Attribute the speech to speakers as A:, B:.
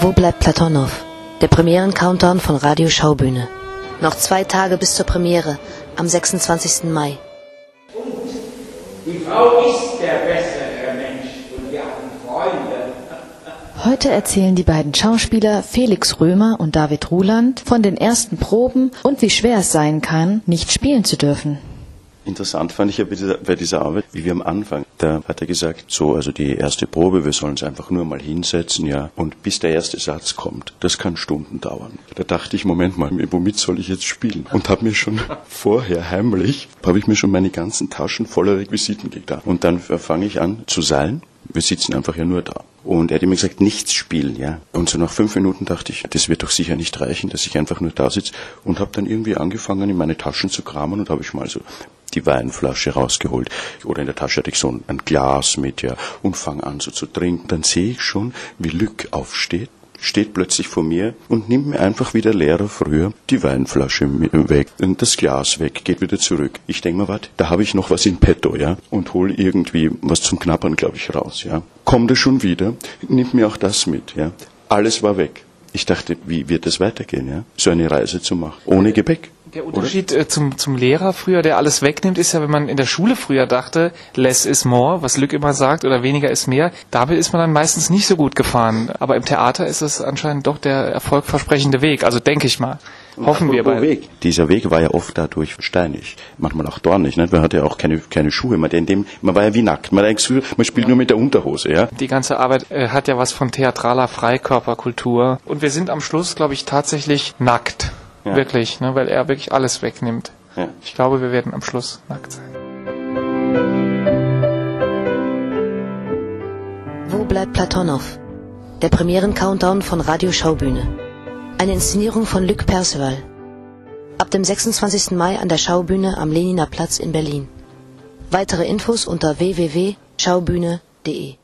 A: Wo bleibt Platonow? Der Premieren-Countdown von Radio Schaubühne. Noch zwei Tage bis zur Premiere am 26. Mai.
B: Die Frau ist der bessere Mensch und wir haben Freunde.
C: Heute erzählen die beiden Schauspieler Felix Römer und David Ruland von den ersten Proben und wie schwer es sein kann, nicht spielen zu dürfen.
D: Interessant fand ich ja bei dieser, bei dieser Arbeit, wie wir am Anfang, da hat er gesagt, so, also die erste Probe, wir sollen uns einfach nur mal hinsetzen, ja, und bis der erste Satz kommt, das kann Stunden dauern. Da dachte ich, Moment mal, womit soll ich jetzt spielen? Und habe mir schon vorher heimlich, habe ich mir schon meine ganzen Taschen voller Requisiten getan. Und dann fange ich an zu seilen. Wir sitzen einfach ja nur da. Und er hat immer gesagt, nichts spielen, ja. Und so nach fünf Minuten dachte ich, das wird doch sicher nicht reichen, dass ich einfach nur da sitze. Und habe dann irgendwie angefangen, in meine Taschen zu kramen und habe ich mal so die Weinflasche rausgeholt. Oder in der Tasche hatte ich so ein Glas mit, ja, und fange an so zu trinken. Dann sehe ich schon, wie Lück aufsteht steht plötzlich vor mir und nimmt mir einfach wie der Lehrer früher die Weinflasche weg und das Glas weg, geht wieder zurück. Ich denke mir, warte, da habe ich noch was in petto, ja, und hol irgendwie was zum Knappern, glaube ich, raus, ja. Kommt er schon wieder, nimmt mir auch das mit, ja. Alles war weg. Ich dachte, wie wird es weitergehen, ja, so eine Reise zu machen, ohne Gepäck.
E: Der Unterschied äh, zum, zum Lehrer früher, der alles wegnimmt, ist ja, wenn man in der Schule früher dachte, less is more, was Lück immer sagt, oder weniger ist mehr, damit ist man dann meistens nicht so gut gefahren. Aber im Theater ist es anscheinend doch der erfolgversprechende Weg, also denke ich mal. Hoffen wir bei.
D: Weg. Dieser Weg war ja oft dadurch steinig, manchmal auch dornig. Ne? Man hatte ja auch keine, keine Schuhe. Man, in dem, man war ja wie nackt. Man, man spielt nur mit der Unterhose. Ja?
E: Die ganze Arbeit äh, hat ja was von theatraler Freikörperkultur. Und wir sind am Schluss, glaube ich, tatsächlich nackt. Ja. Wirklich, ne, weil er wirklich alles wegnimmt. Ja. Ich glaube, wir werden am Schluss nackt sein.
A: Wo bleibt Platonow? Der Premieren-Countdown von Radio Schaubühne. Eine Inszenierung von Luc Perceval. Ab dem 26. Mai an der Schaubühne am Leniner Platz in Berlin. Weitere Infos unter www.schaubühne.de